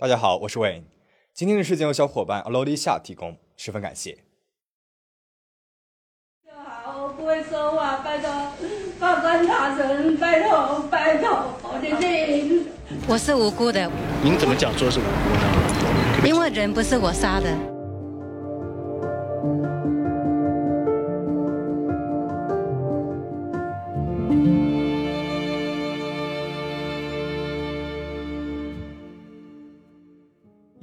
大家好，我是 Wayne。今天的事件由小伙伴 Alodia 提供，十分感谢。就好，我不会说话，拜托，法官大人，拜托，拜托，我的命。我是无辜的，您怎么讲说是无辜呢？因为人不是我杀的。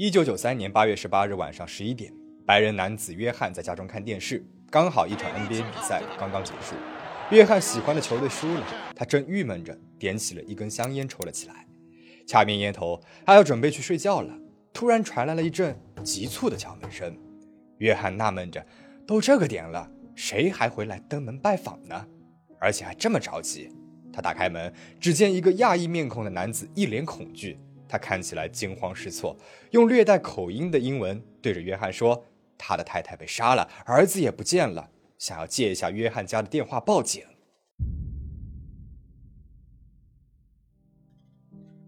一九九三年八月十八日晚上十一点，白人男子约翰在家中看电视，刚好一场 NBA 比赛刚刚结束。约翰喜欢的球队输了，他正郁闷着，点起了一根香烟抽了起来，掐灭烟头，他要准备去睡觉了。突然传来了一阵急促的敲门声，约翰纳闷着，都这个点了，谁还会来登门拜访呢？而且还这么着急。他打开门，只见一个亚裔面孔的男子一脸恐惧。他看起来惊慌失措，用略带口音的英文对着约翰说：“他的太太被杀了，儿子也不见了，想要借一下约翰家的电话报警。”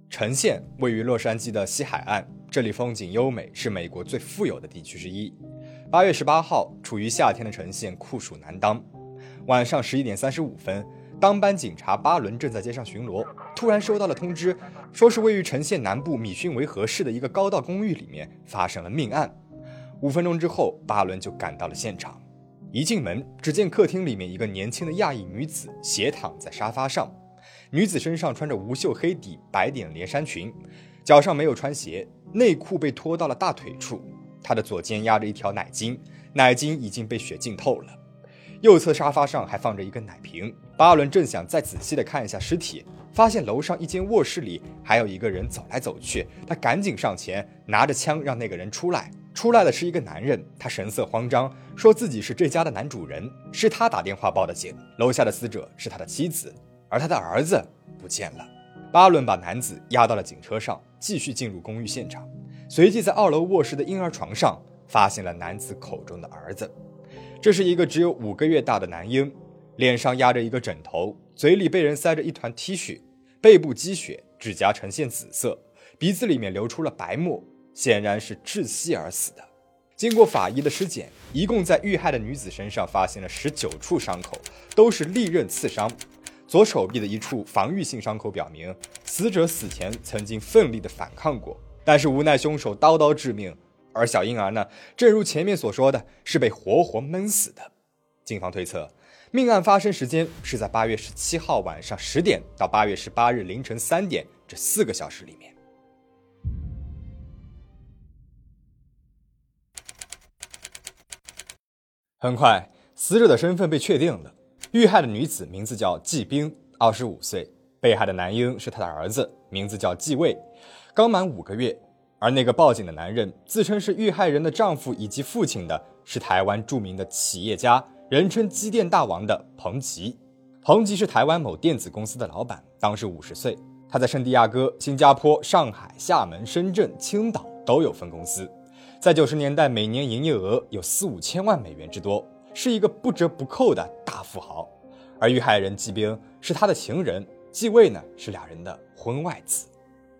城县位于洛杉矶的西海岸，这里风景优美，是美国最富有的地区之一。八月十八号，处于夏天的城县酷暑难当。晚上十一点三十五分。当班警察巴伦正在街上巡逻，突然收到了通知，说是位于城县南部米逊维河市的一个高档公寓里面发生了命案。五分钟之后，巴伦就赶到了现场。一进门，只见客厅里面一个年轻的亚裔女子斜躺在沙发上，女子身上穿着无袖黑底白点连衫裙，脚上没有穿鞋，内裤被拖到了大腿处。她的左肩压着一条奶巾，奶巾已经被血浸透了。右侧沙发上还放着一个奶瓶。巴伦正想再仔细的看一下尸体，发现楼上一间卧室里还有一个人走来走去。他赶紧上前，拿着枪让那个人出来。出来的是一个男人，他神色慌张，说自己是这家的男主人，是他打电话报的警。楼下的死者是他的妻子，而他的儿子不见了。巴伦把男子押到了警车上，继续进入公寓现场，随即在二楼卧室的婴儿床上发现了男子口中的儿子，这是一个只有五个月大的男婴。脸上压着一个枕头，嘴里被人塞着一团 T 恤，背部积血，指甲呈现紫色，鼻子里面流出了白沫，显然是窒息而死的。经过法医的尸检，一共在遇害的女子身上发现了十九处伤口，都是利刃刺伤。左手臂的一处防御性伤口表明，死者死前曾经奋力的反抗过，但是无奈凶手刀刀致命。而小婴儿呢，正如前面所说的，是被活活闷死的。警方推测。命案发生时间是在八月十七号晚上十点到八月十八日凌晨三点这四个小时里面。很快，死者的身份被确定了。遇害的女子名字叫季冰，二十五岁；被害的男婴是她的儿子，名字叫季卫，刚满五个月。而那个报警的男人自称是遇害人的丈夫以及父亲的，是台湾著名的企业家。人称“机电大王”的彭吉，彭吉是台湾某电子公司的老板，当时五十岁。他在圣地亚哥、新加坡、上海、厦门、深圳、青岛都有分公司，在九十年代每年营业额有四五千万美元之多，是一个不折不扣的大富豪。而遇害人季兵是他的情人，继位呢是俩人的婚外子。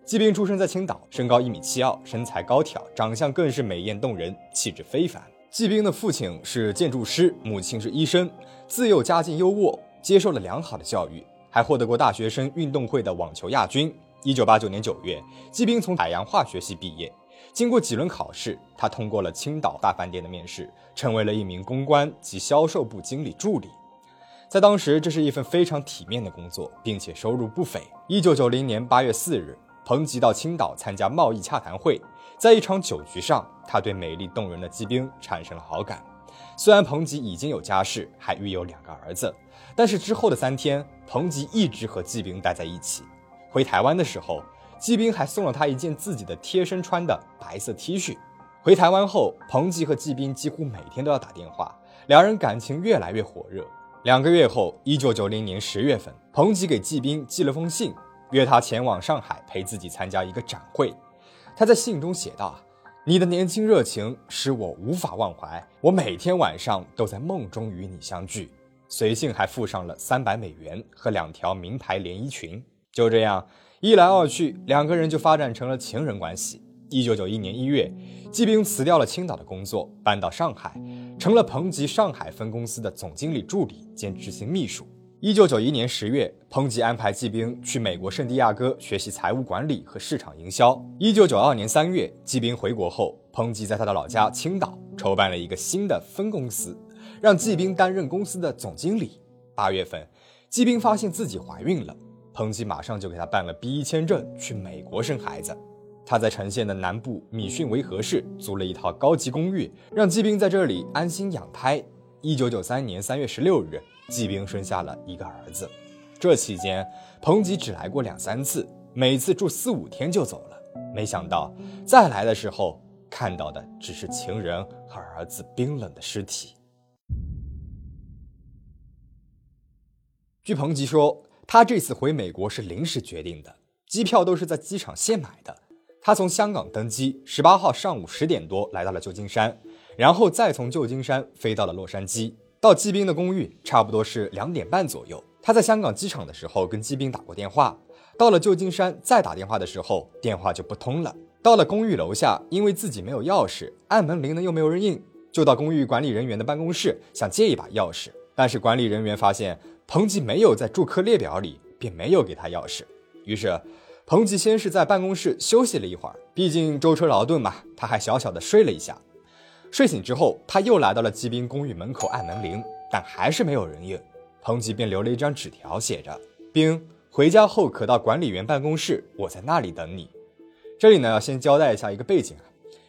季兵出生在青岛，身高一米七二，身材高挑，长相更是美艳动人，气质非凡。季兵的父亲是建筑师，母亲是医生，自幼家境优渥，接受了良好的教育，还获得过大学生运动会的网球亚军。一九八九年九月，季兵从海洋化学系毕业，经过几轮考试，他通过了青岛大饭店的面试，成为了一名公关及销售部经理助理。在当时，这是一份非常体面的工作，并且收入不菲。一九九零年八月四日，彭吉到青岛参加贸易洽谈会。在一场酒局上，他对美丽动人的季冰产生了好感。虽然彭吉已经有家室，还育有两个儿子，但是之后的三天，彭吉一直和季冰待在一起。回台湾的时候，季冰还送了他一件自己的贴身穿的白色 T 恤。回台湾后，彭吉和季兵几乎每天都要打电话，两人感情越来越火热。两个月后，一九九零年十月份，彭吉给季兵寄了封信，约他前往上海陪自己参加一个展会。他在信中写道：“你的年轻热情使我无法忘怀，我每天晚上都在梦中与你相聚。”随信还附上了三百美元和两条名牌连衣裙。就这样一来二去，两个人就发展成了情人关系。一九九一年一月，季兵辞掉了青岛的工作，搬到上海，成了彭吉上海分公司的总经理助理兼执行秘书。一九九一年十月，彭吉安排季兵去美国圣地亚哥学习财务管理和市场营销。一九九二年三月，季兵回国后，彭吉在他的老家青岛筹办了一个新的分公司，让季兵担任公司的总经理。八月份，季兵发现自己怀孕了，彭吉马上就给他办了 B 一签证，去美国生孩子。他在城县的南部米逊维和市租了一套高级公寓，让季兵在这里安心养胎。一九九三年三月十六日，季兵生下了一个儿子。这期间，彭吉只来过两三次，每次住四五天就走了。没想到再来的时候，看到的只是情人和儿子冰冷的尸体。据彭吉说，他这次回美国是临时决定的，机票都是在机场现买的。他从香港登机，十八号上午十点多来到了旧金山，然后再从旧金山飞到了洛杉矶。到季兵的公寓差不多是两点半左右。他在香港机场的时候跟季兵打过电话，到了旧金山再打电话的时候，电话就不通了。到了公寓楼下，因为自己没有钥匙，按门铃呢又没有人应，就到公寓管理人员的办公室想借一把钥匙，但是管理人员发现彭吉没有在住客列表里，便没有给他钥匙。于是。彭吉先是在办公室休息了一会儿，毕竟舟车劳顿嘛，他还小小的睡了一下。睡醒之后，他又来到了季兵公寓门口按门铃，但还是没有人应。彭吉便留了一张纸条，写着：“兵，回家后可到管理员办公室，我在那里等你。”这里呢，要先交代一下一个背景啊，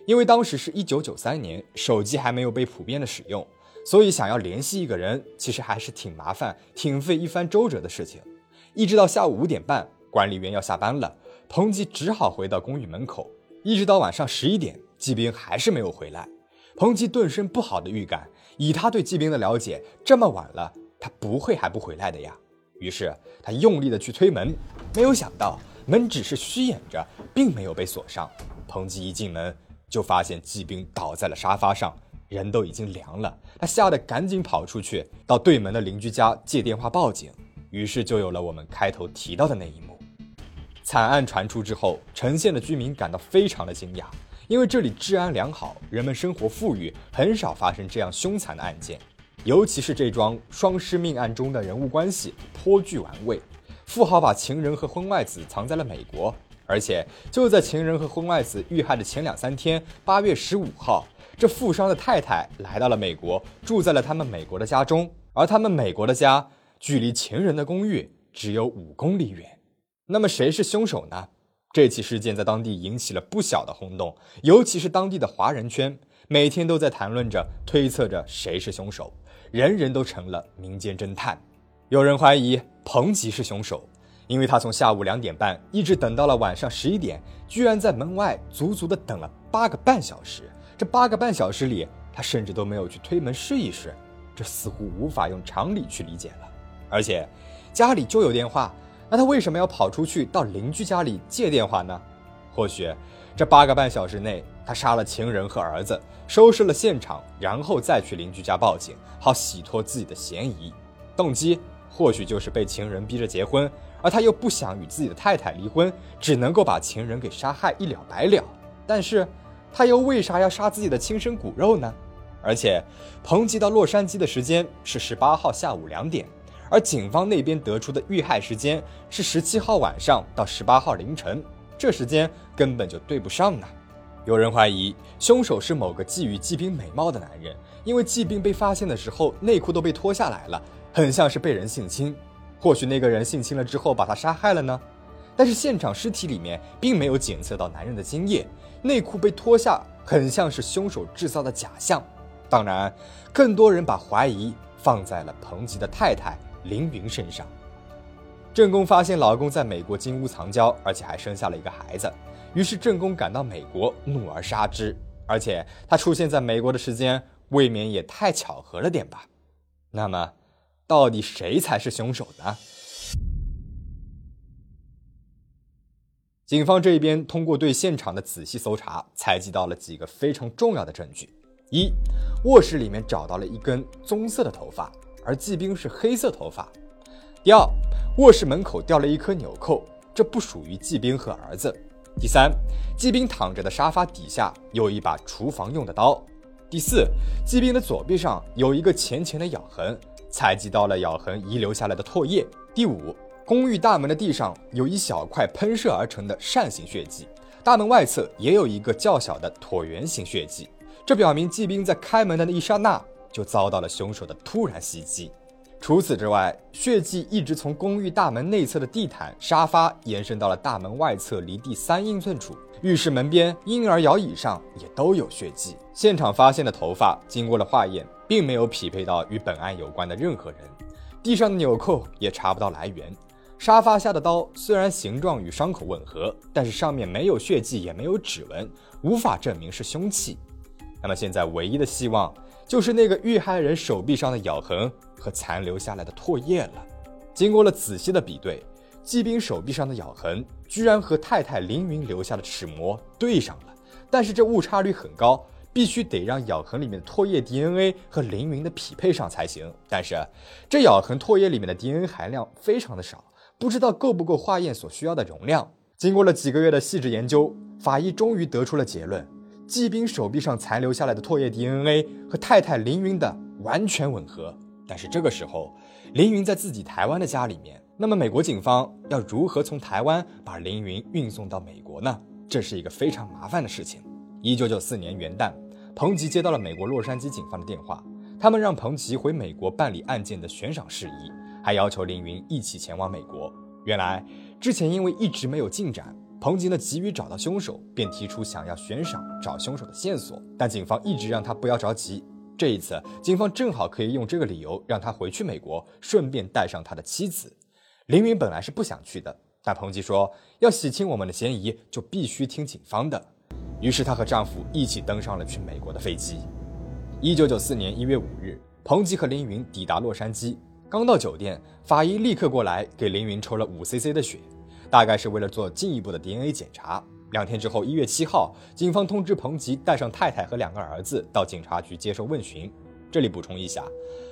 因为当时是一九九三年，手机还没有被普遍的使用，所以想要联系一个人，其实还是挺麻烦、挺费一番周折的事情。一直到下午五点半。管理员要下班了，彭吉只好回到公寓门口，一直到晚上十一点，季兵还是没有回来。彭吉顿生不好的预感，以他对季兵的了解，这么晚了，他不会还不回来的呀。于是他用力的去推门，没有想到门只是虚掩着，并没有被锁上。彭吉一进门就发现季兵倒在了沙发上，人都已经凉了。他吓得赶紧跑出去，到对门的邻居家借电话报警，于是就有了我们开头提到的那一幕。惨案传出之后，城县的居民感到非常的惊讶，因为这里治安良好，人们生活富裕，很少发生这样凶残的案件。尤其是这桩双尸命案中的人物关系颇具玩味。富豪把情人和婚外子藏在了美国，而且就在情人和婚外子遇害的前两三天，八月十五号，这富商的太太来到了美国，住在了他们美国的家中，而他们美国的家距离情人的公寓只有五公里远。那么谁是凶手呢？这起事件在当地引起了不小的轰动，尤其是当地的华人圈，每天都在谈论着、推测着谁是凶手，人人都成了民间侦探。有人怀疑彭吉是凶手，因为他从下午两点半一直等到了晚上十一点，居然在门外足足的等了八个半小时。这八个半小时里，他甚至都没有去推门试一试，这似乎无法用常理去理解了。而且家里就有电话。那他为什么要跑出去到邻居家里借电话呢？或许这八个半小时内，他杀了情人和儿子，收拾了现场，然后再去邻居家报警，好洗脱自己的嫌疑。动机或许就是被情人逼着结婚，而他又不想与自己的太太离婚，只能够把情人给杀害一了百了。但是他又为啥要杀自己的亲生骨肉呢？而且彭吉到洛杉矶的时间是十八号下午两点。而警方那边得出的遇害时间是十七号晚上到十八号凌晨，这时间根本就对不上呢。有人怀疑凶手是某个觊觎季兵美貌的男人，因为季兵被发现的时候内裤都被脱下来了，很像是被人性侵。或许那个人性侵了之后把他杀害了呢？但是现场尸体里面并没有检测到男人的精液，内裤被脱下很像是凶手制造的假象。当然，更多人把怀疑放在了彭吉的太太。凌云身上，正宫发现老公在美国金屋藏娇，而且还生下了一个孩子，于是正宫赶到美国，怒而杀之。而且他出现在美国的时间，未免也太巧合了点吧？那么，到底谁才是凶手呢？警方这边通过对现场的仔细搜查，采集到了几个非常重要的证据：一，卧室里面找到了一根棕色的头发。而季兵是黑色头发。第二，卧室门口掉了一颗纽扣，这不属于季兵和儿子。第三，季兵躺着的沙发底下有一把厨房用的刀。第四，季兵的左臂上有一个浅浅的咬痕，采集到了咬痕遗留下来的唾液。第五，公寓大门的地上有一小块喷射而成的扇形血迹，大门外侧也有一个较小的椭圆形血迹，这表明季兵在开门的那一刹那就遭到了凶手的突然袭击。除此之外，血迹一直从公寓大门内侧的地毯、沙发延伸到了大门外侧离地三英寸处，浴室门边、婴儿摇椅上也都有血迹。现场发现的头发经过了化验，并没有匹配到与本案有关的任何人。地上的纽扣也查不到来源。沙发下的刀虽然形状与伤口吻合，但是上面没有血迹，也没有指纹，无法证明是凶器。那么现在唯一的希望。就是那个遇害人手臂上的咬痕和残留下来的唾液了。经过了仔细的比对，季兵手臂上的咬痕居然和太太凌云留下的齿模对上了。但是这误差率很高，必须得让咬痕里面的唾液 DNA 和凌云的匹配上才行。但是这咬痕唾液里面的 DNA 含量非常的少，不知道够不够化验所需要的容量。经过了几个月的细致研究，法医终于得出了结论。季兵手臂上残留下来的唾液 DNA 和太太凌云的完全吻合，但是这个时候凌云在自己台湾的家里面，那么美国警方要如何从台湾把凌云运送到美国呢？这是一个非常麻烦的事情。一九九四年元旦，彭吉接到了美国洛杉矶警方的电话，他们让彭吉回美国办理案件的悬赏事宜，还要求凌云一起前往美国。原来之前因为一直没有进展。彭吉呢急于找到凶手，便提出想要悬赏找凶手的线索，但警方一直让他不要着急。这一次，警方正好可以用这个理由让他回去美国，顺便带上他的妻子凌云。本来是不想去的，但彭吉说要洗清我们的嫌疑，就必须听警方的。于是她和丈夫一起登上了去美国的飞机。一九九四年一月五日，彭吉和凌云抵达洛杉矶，刚到酒店，法医立刻过来给凌云抽了五 cc 的血。大概是为了做进一步的 DNA 检查。两天之后，一月七号，警方通知彭吉带上太太和两个儿子到警察局接受问询。这里补充一下，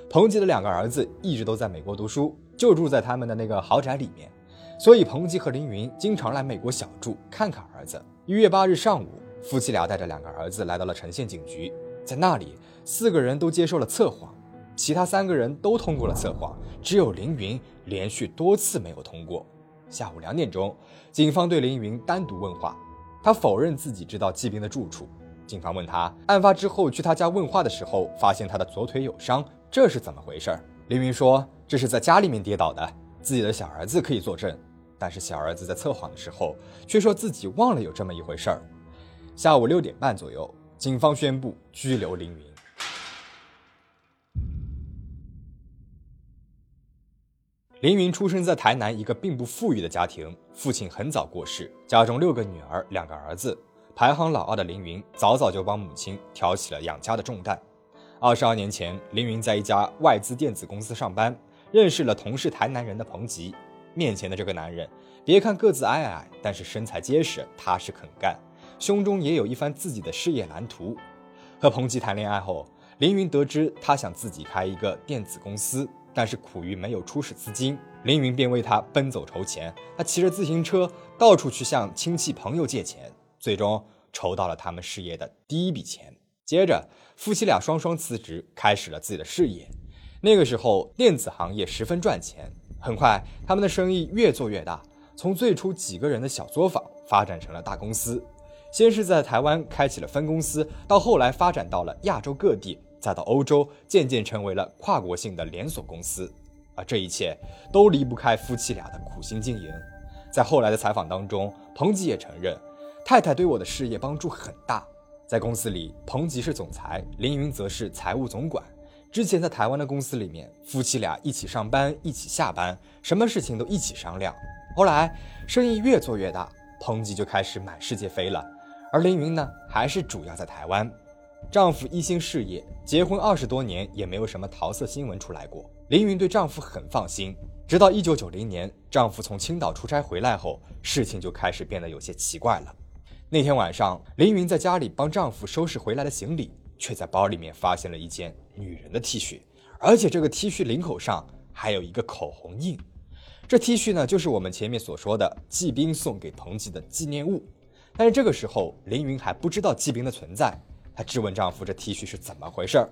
彭吉的两个儿子一直都在美国读书，就住在他们的那个豪宅里面，所以彭吉和凌云经常来美国小住看看儿子。一月八日上午，夫妻俩带着两个儿子来到了城县警局，在那里，四个人都接受了测谎，其他三个人都通过了测谎，只有凌云连续多次没有通过。下午两点钟，警方对凌云单独问话，他否认自己知道季兵的住处。警方问他，案发之后去他家问话的时候，发现他的左腿有伤，这是怎么回事？凌云说，这是在家里面跌倒的，自己的小儿子可以作证，但是小儿子在测谎的时候，却说自己忘了有这么一回事儿。下午六点半左右，警方宣布拘留凌云。凌云出生在台南一个并不富裕的家庭，父亲很早过世，家中六个女儿，两个儿子，排行老二的凌云早早就帮母亲挑起了养家的重担。二十二年前，凌云在一家外资电子公司上班，认识了同是台南人的彭吉。面前的这个男人，别看个子矮矮，但是身材结实，踏实肯干，胸中也有一番自己的事业蓝图。和彭吉谈恋爱后，凌云得知他想自己开一个电子公司。但是苦于没有初始资金，凌云便为他奔走筹钱。他骑着自行车到处去向亲戚朋友借钱，最终筹到了他们事业的第一笔钱。接着，夫妻俩双双辞职，开始了自己的事业。那个时候，电子行业十分赚钱。很快，他们的生意越做越大，从最初几个人的小作坊发展成了大公司。先是在台湾开启了分公司，到后来发展到了亚洲各地。再到欧洲，渐渐成为了跨国性的连锁公司，而这一切都离不开夫妻俩的苦心经营。在后来的采访当中，彭吉也承认，太太对我的事业帮助很大。在公司里，彭吉是总裁，凌云则是财务总管。之前在台湾的公司里面，夫妻俩一起上班，一起下班，什么事情都一起商量。后来生意越做越大，彭吉就开始满世界飞了，而凌云呢，还是主要在台湾。丈夫一心事业，结婚二十多年也没有什么桃色新闻出来过。凌云对丈夫很放心，直到一九九零年，丈夫从青岛出差回来后，事情就开始变得有些奇怪了。那天晚上，凌云在家里帮丈夫收拾回来的行李，却在包里面发现了一件女人的 T 恤，而且这个 T 恤领口上还有一个口红印。这 T 恤呢，就是我们前面所说的季兵送给彭吉的纪念物。但是这个时候凌云还不知道季冰的存在，她质问丈夫这 T 恤是怎么回事儿。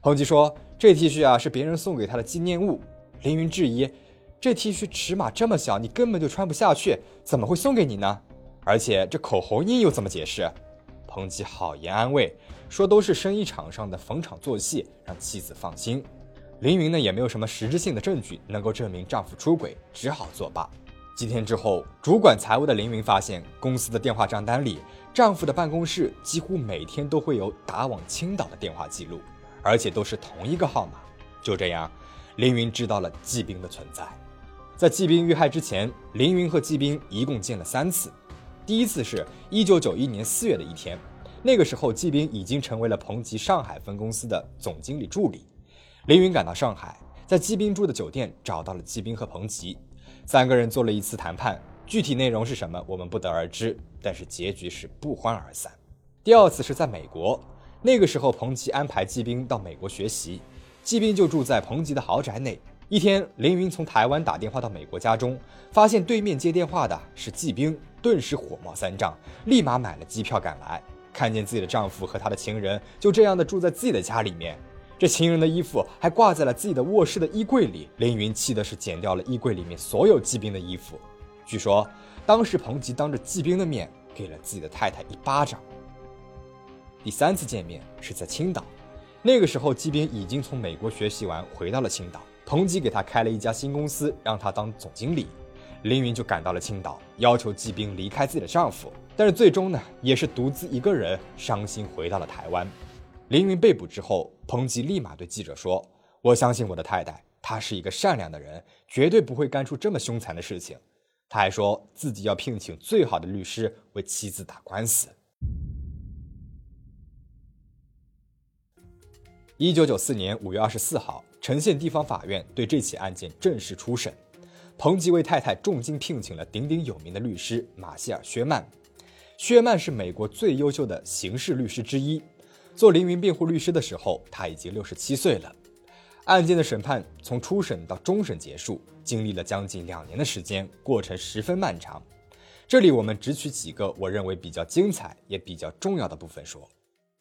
彭吉说这 T 恤啊是别人送给他的纪念物。凌云质疑这 T 恤尺码这么小，你根本就穿不下去，怎么会送给你呢？而且这口红印又怎么解释？彭吉好言安慰，说都是生意场上的逢场作戏，让妻子放心。凌云呢也没有什么实质性的证据能够证明丈夫出轨，只好作罢。几天之后，主管财务的凌云发现公司的电话账单里，丈夫的办公室几乎每天都会有打往青岛的电话记录，而且都是同一个号码。就这样，凌云知道了季冰的存在。在季冰遇害之前，凌云和季冰一共见了三次。第一次是一九九一年四月的一天，那个时候季冰已经成为了鹏吉上海分公司的总经理助理。凌云赶到上海，在季冰住的酒店找到了季冰和彭吉，三个人做了一次谈判，具体内容是什么我们不得而知，但是结局是不欢而散。第二次是在美国，那个时候彭吉安排季冰到美国学习，季冰就住在彭吉的豪宅内。一天，凌云从台湾打电话到美国家中，发现对面接电话的是季冰，顿时火冒三丈，立马买了机票赶来。看见自己的丈夫和他的情人就这样的住在自己的家里面，这情人的衣服还挂在了自己的卧室的衣柜里。凌云气的是剪掉了衣柜里面所有季冰的衣服。据说当时彭吉当着季冰的面给了自己的太太一巴掌。第三次见面是在青岛，那个时候季冰已经从美国学习完回到了青岛。彭吉给他开了一家新公司，让他当总经理。凌云就赶到了青岛，要求季冰离开自己的丈夫。但是最终呢，也是独自一个人伤心回到了台湾。凌云被捕之后，彭吉立马对记者说：“我相信我的太太，她是一个善良的人，绝对不会干出这么凶残的事情。”他还说自己要聘请最好的律师为妻子打官司。一九九四年五月二十四号。城县地方法院对这起案件正式初审，彭吉为太太重金聘请了鼎鼎有名的律师马歇尔·薛曼。薛曼是美国最优秀的刑事律师之一，做凌云辩护律师的时候，他已经六十七岁了。案件的审判从初审到终审结束，经历了将近两年的时间，过程十分漫长。这里我们只取几个我认为比较精彩也比较重要的部分说。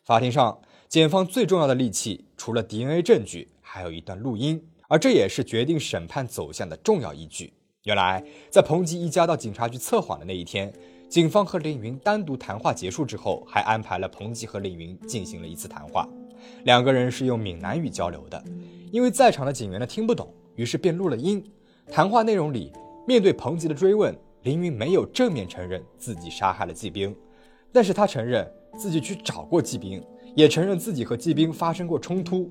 法庭上，检方最重要的利器除了 DNA 证据。还有一段录音，而这也是决定审判走向的重要依据。原来，在彭吉一家到警察局测谎的那一天，警方和凌云单独谈话结束之后，还安排了彭吉和凌云进行了一次谈话。两个人是用闽南语交流的，因为在场的警员呢听不懂，于是便录了音。谈话内容里，面对彭吉的追问，林云没有正面承认自己杀害了季兵，但是他承认自己去找过季兵，也承认自己和季兵发生过冲突。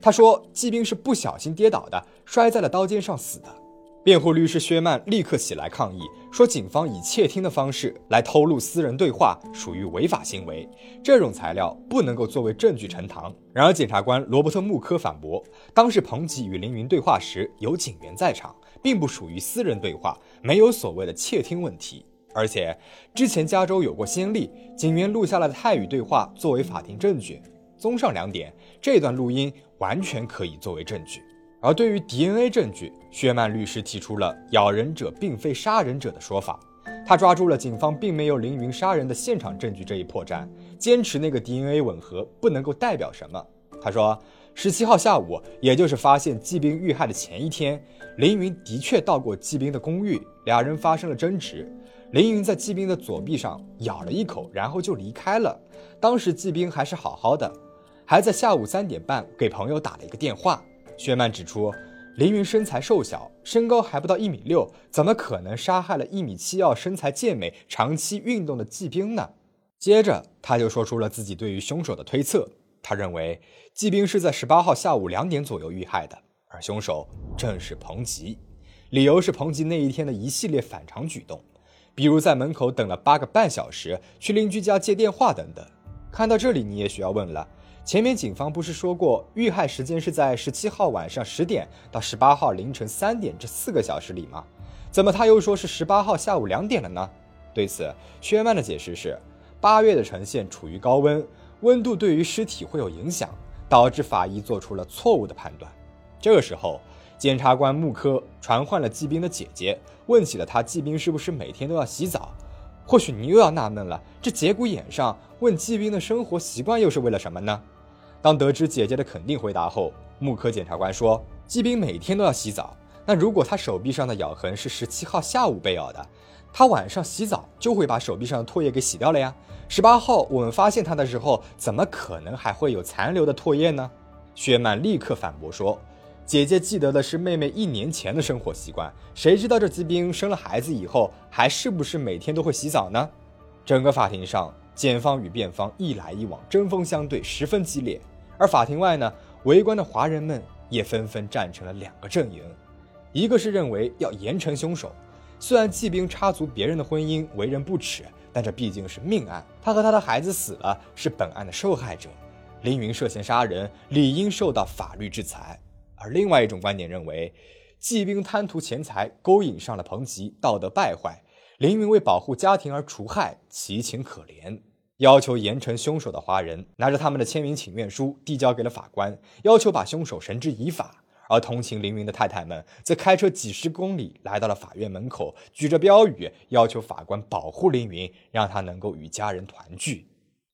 他说：“季兵是不小心跌倒的，摔在了刀尖上死的。”辩护律师薛曼立刻起来抗议，说：“警方以窃听的方式来偷录私人对话，属于违法行为，这种材料不能够作为证据呈堂。”然而，检察官罗伯特·穆科反驳：“当时彭吉与凌云对话时有警员在场，并不属于私人对话，没有所谓的窃听问题。而且，之前加州有过先例，警员录下了泰语对话作为法庭证据。综上两点，这段录音。”完全可以作为证据。而对于 DNA 证据，薛曼律师提出了“咬人者并非杀人者”的说法。他抓住了警方并没有凌云杀人的现场证据这一破绽，坚持那个 DNA 吻合不能够代表什么。他说，十七号下午，也就是发现季兵遇害的前一天，凌云的确到过季兵的公寓，俩人发生了争执。凌云在季兵的左臂上咬了一口，然后就离开了。当时季兵还是好好的。还在下午三点半给朋友打了一个电话。薛曼指出，凌云身材瘦小，身高还不到一米六，怎么可能杀害了一米七二、身材健美、长期运动的季兵呢？接着，他就说出了自己对于凶手的推测。他认为季兵是在十八号下午两点左右遇害的，而凶手正是彭吉。理由是彭吉那一天的一系列反常举动，比如在门口等了八个半小时，去邻居家接电话等等。看到这里，你也许要问了。前面警方不是说过，遇害时间是在十七号晚上十点到十八号凌晨三点这四个小时里吗？怎么他又说是十八号下午两点了呢？对此，薛曼的解释是，八月的呈现处于高温，温度对于尸体会有影响，导致法医做出了错误的判断。这个时候，检察官穆科传唤了季兵的姐姐，问起了他季兵是不是每天都要洗澡。或许你又要纳闷了，这节骨眼上问季兵的生活习惯又是为了什么呢？当得知姐姐的肯定回答后，木科检察官说，季兵每天都要洗澡。那如果他手臂上的咬痕是十七号下午被咬的，他晚上洗澡就会把手臂上的唾液给洗掉了呀。十八号我们发现他的时候，怎么可能还会有残留的唾液呢？薛曼立刻反驳说。姐姐记得的是妹妹一年前的生活习惯，谁知道这季兵生了孩子以后还是不是每天都会洗澡呢？整个法庭上，检方与辩方一来一往，针锋相对，十分激烈。而法庭外呢，围观的华人们也纷纷站成了两个阵营，一个是认为要严惩凶手，虽然季兵插足别人的婚姻，为人不耻，但这毕竟是命案，他和他的孩子死了，是本案的受害者，凌云涉嫌杀人，理应受到法律制裁。而另外一种观点认为，季兵贪图钱财，勾引上了彭吉，道德败坏。凌云为保护家庭而除害，其情可怜。要求严惩凶手的华人拿着他们的签名请愿书递交给了法官，要求把凶手绳之以法。而同情凌云的太太们则开车几十公里来到了法院门口，举着标语要求法官保护凌云，让他能够与家人团聚。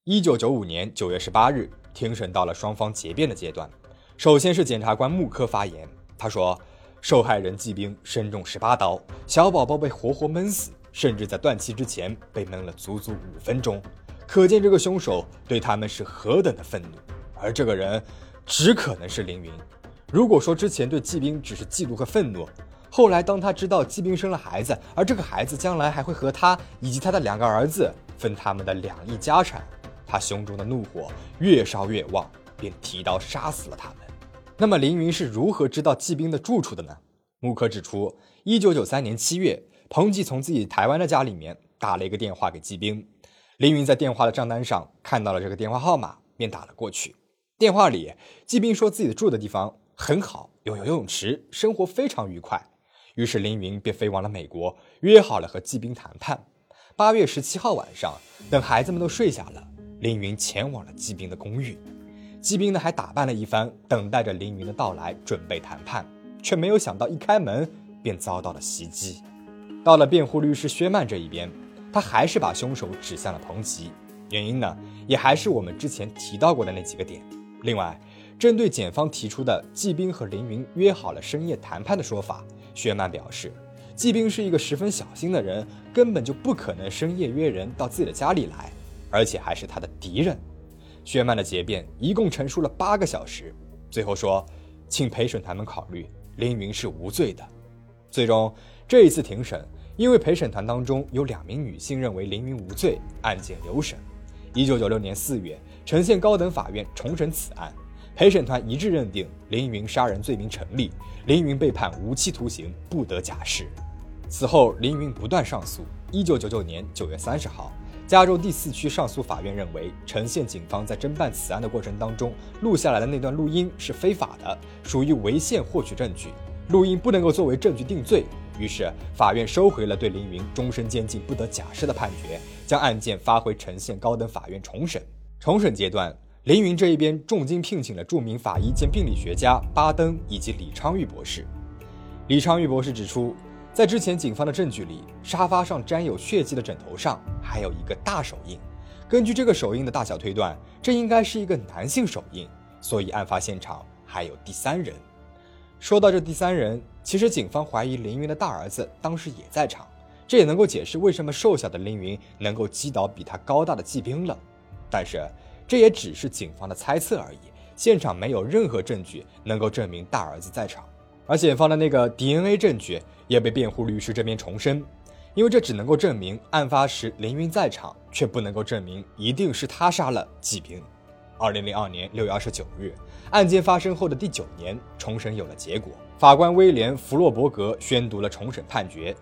一九九五年九月十八日，庭审到了双方结辩的阶段。首先是检察官穆科发言，他说，受害人季兵身中十八刀，小宝宝被活活闷死，甚至在断气之前被闷了足足五分钟，可见这个凶手对他们是何等的愤怒。而这个人只可能是凌云。如果说之前对季冰只是嫉妒和愤怒，后来当他知道季冰生了孩子，而这个孩子将来还会和他以及他的两个儿子分他们的两亿家产，他胸中的怒火越烧越旺，便提刀杀死了他们。那么凌云是如何知道季冰的住处的呢？木科指出，一九九三年七月，彭吉从自己台湾的家里面打了一个电话给季兵，凌云在电话的账单上看到了这个电话号码，便打了过去。电话里，季兵说自己住的地方很好，有游泳池，生活非常愉快。于是凌云便飞往了美国，约好了和季兵谈判。八月十七号晚上，等孩子们都睡下了，凌云前往了季兵的公寓。季兵呢还打扮了一番，等待着凌云的到来，准备谈判，却没有想到一开门便遭到了袭击。到了辩护律师薛曼这一边，他还是把凶手指向了彭吉，原因呢也还是我们之前提到过的那几个点。另外，针对检方提出的季兵和凌云约好了深夜谈判的说法，薛曼表示，季兵是一个十分小心的人，根本就不可能深夜约人到自己的家里来，而且还是他的敌人。薛曼的结辩一共陈述了八个小时，最后说，请陪审团们考虑，凌云是无罪的。最终，这一次庭审，因为陪审团当中有两名女性认为凌云无罪，案件留审。一九九六年四月，呈县高等法院重审此案，陪审团一致认定凌云杀人罪名成立，凌云被判无期徒刑，不得假释。此后，凌云不断上诉。一九九九年九月三十号。加州第四区上诉法院认为，陈县警方在侦办此案的过程当中录下来的那段录音是非法的，属于违宪获取证据，录音不能够作为证据定罪。于是，法院收回了对凌云终身监禁不得假释的判决，将案件发回陈县高等法院重审。重审阶段，凌云这一边重金聘请了著名法医兼病理学家巴登以及李昌钰博士。李昌钰博士指出。在之前警方的证据里，沙发上沾有血迹的枕头上还有一个大手印。根据这个手印的大小推断，这应该是一个男性手印，所以案发现场还有第三人。说到这第三人，其实警方怀疑凌云的大儿子当时也在场，这也能够解释为什么瘦小的凌云能够击倒比他高大的骑兵了。但是这也只是警方的猜测而已，现场没有任何证据能够证明大儿子在场。而检方的那个 DNA 证据也被辩护律师这边重申，因为这只能够证明案发时凌云在场，却不能够证明一定是他杀了季兵。二零零二年六月二十九日，案件发生后的第九年，重审有了结果。法官威廉·弗洛伯格宣读了重审判决，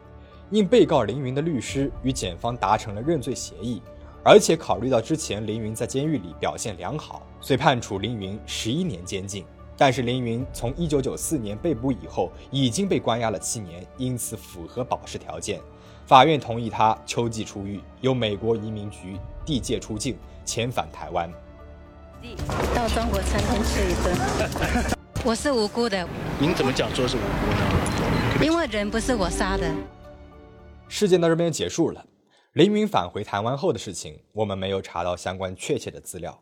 因被告凌云的律师与检方达成了认罪协议，而且考虑到之前凌云在监狱里表现良好，遂判处凌云十一年监禁。但是凌云从一九九四年被捕以后，已经被关押了七年，因此符合保释条件。法院同意他秋季出狱，由美国移民局递解出境，遣返台湾。到中国餐厅吃一顿。我是无辜的。您怎么讲说是无辜呢？因为人不是我杀的。事件到这边结束了。凌云返回台湾后的事情，我们没有查到相关确切的资料。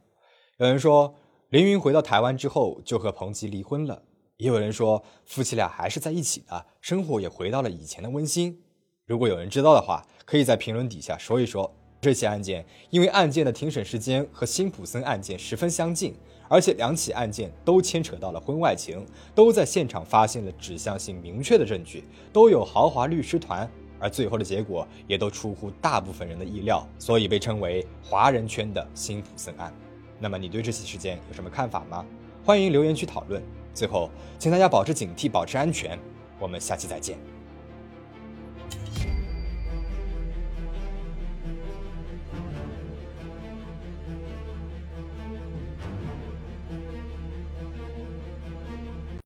有人说，凌云回到台湾之后就和彭吉离婚了；也有人说，夫妻俩还是在一起的，生活也回到了以前的温馨。如果有人知道的话，可以在评论底下说一说。这起案件因为案件的庭审时间和辛普森案件十分相近，而且两起案件都牵扯到了婚外情，都在现场发现了指向性明确的证据，都有豪华律师团，而最后的结果也都出乎大部分人的意料，所以被称为华人圈的辛普森案。那么你对这起事件有什么看法吗？欢迎留言区讨论。最后，请大家保持警惕，保持安全。我们下期再见。